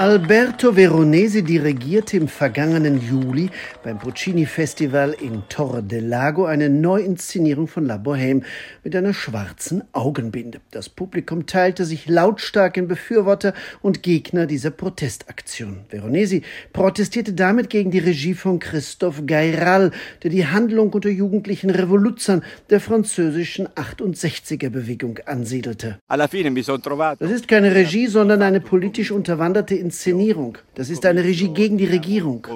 Alberto Veronese dirigierte im vergangenen Juli beim Puccini Festival in Torre del Lago eine Neuinszenierung von La Bohème mit einer schwarzen Augenbinde. Das Publikum teilte sich lautstark in Befürworter und Gegner dieser Protestaktion. Veronese protestierte damit gegen die Regie von Christophe Gayral, der die Handlung unter jugendlichen Revoluzern der französischen 68er Bewegung ansiedelte. Das ist keine Regie, sondern eine politisch unterwanderte Inszenierung. Das ist eine Regie gegen die Regierung.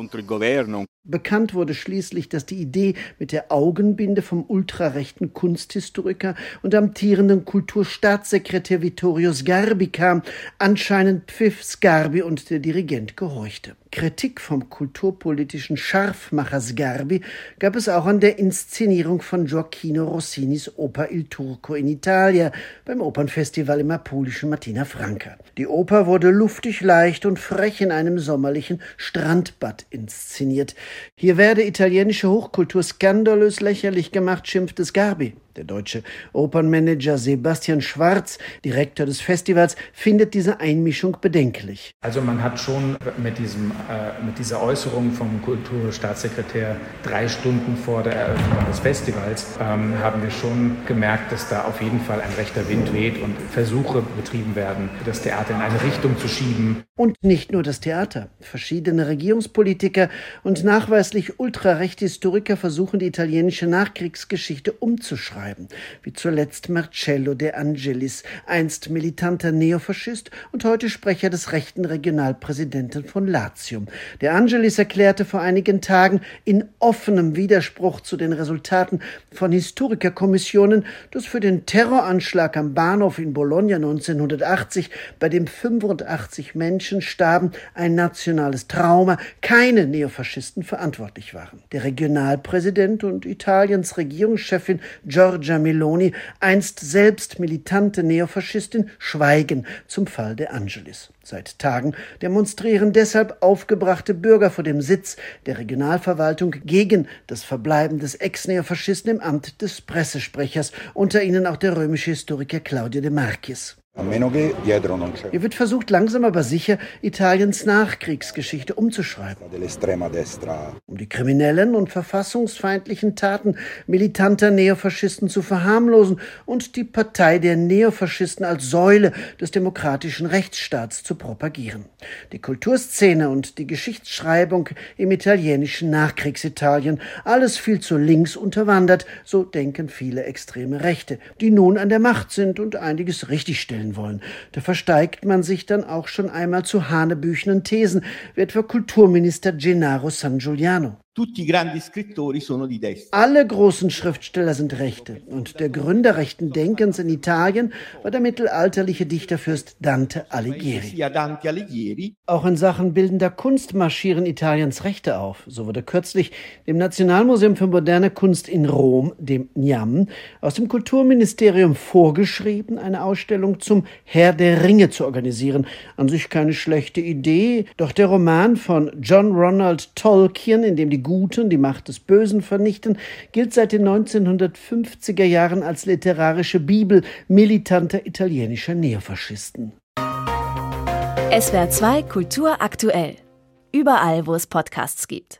Bekannt wurde schließlich, dass die Idee mit der Augenbinde vom ultrarechten Kunsthistoriker und amtierenden Kulturstaatssekretär Vittorio Sgarbi kam. Anscheinend pfiff Sgarbi und der Dirigent gehorchte. Kritik vom kulturpolitischen Scharfmacher Sgarbi gab es auch an der Inszenierung von Gioacchino Rossinis Oper Il Turco in Italia beim Opernfestival im apulischen Martina Franca. Die Oper wurde luftig, leicht und frech in einem sommerlichen Strandbad inszeniert. Hier werde italienische Hochkultur skandalös lächerlich gemacht, schimpfte Sgarbi. Der deutsche Opernmanager Sebastian Schwarz, Direktor des Festivals, findet diese Einmischung bedenklich. Also man hat schon mit, diesem, äh, mit dieser Äußerung vom Kulturstaatssekretär drei Stunden vor der Eröffnung des Festivals ähm, haben wir schon gemerkt, dass da auf jeden Fall ein rechter Wind weht und Versuche betrieben werden, das Theater in eine Richtung zu schieben. Und nicht nur das Theater. Verschiedene Regierungspolitiker und nachweislich ultrarechte Historiker versuchen die italienische Nachkriegsgeschichte umzuschreiben schreiben, wie zuletzt Marcello de Angelis, einst militanter Neofaschist und heute Sprecher des rechten Regionalpräsidenten von Latium. De Angelis erklärte vor einigen Tagen in offenem Widerspruch zu den Resultaten von Historikerkommissionen, dass für den Terroranschlag am Bahnhof in Bologna 1980, bei dem 85 Menschen starben, ein nationales Trauma, keine Neofaschisten verantwortlich waren. Der Regionalpräsident und Italiens Regierungschefin Giorgia Giorgia Meloni, einst selbst militante Neofaschistin, schweigen zum Fall der Angelis. Seit Tagen demonstrieren deshalb aufgebrachte Bürger vor dem Sitz der Regionalverwaltung gegen das Verbleiben des Ex-Neofaschisten im Amt des Pressesprechers, unter ihnen auch der römische Historiker Claudio de Marchis. Hier wird versucht, langsam aber sicher Italiens Nachkriegsgeschichte umzuschreiben. Um die kriminellen und verfassungsfeindlichen Taten militanter Neofaschisten zu verharmlosen und die Partei der Neofaschisten als Säule des demokratischen Rechtsstaats zu propagieren. Die Kulturszene und die Geschichtsschreibung im italienischen Nachkriegsitalien, alles viel zu links unterwandert, so denken viele extreme Rechte, die nun an der Macht sind und einiges richtigstellen stellen wollen. Da versteigt man sich dann auch schon einmal zu hanebüchenen Thesen, wie etwa Kulturminister Gennaro San Giuliano. Alle großen Schriftsteller sind Rechte. Und der Gründer rechten Denkens in Italien war der mittelalterliche Dichterfürst Dante Alighieri. Auch in Sachen bildender Kunst marschieren Italiens Rechte auf. So wurde kürzlich dem Nationalmuseum für moderne Kunst in Rom, dem NIAM, aus dem Kulturministerium vorgeschrieben, eine Ausstellung zum Herr der Ringe zu organisieren. An sich keine schlechte Idee, doch der Roman von John Ronald Tolkien, in dem die Guten die Macht des Bösen vernichten, gilt seit den 1950er Jahren als literarische Bibel militanter italienischer Neofaschisten. SWR 2 Kultur aktuell. Überall, wo es Podcasts gibt.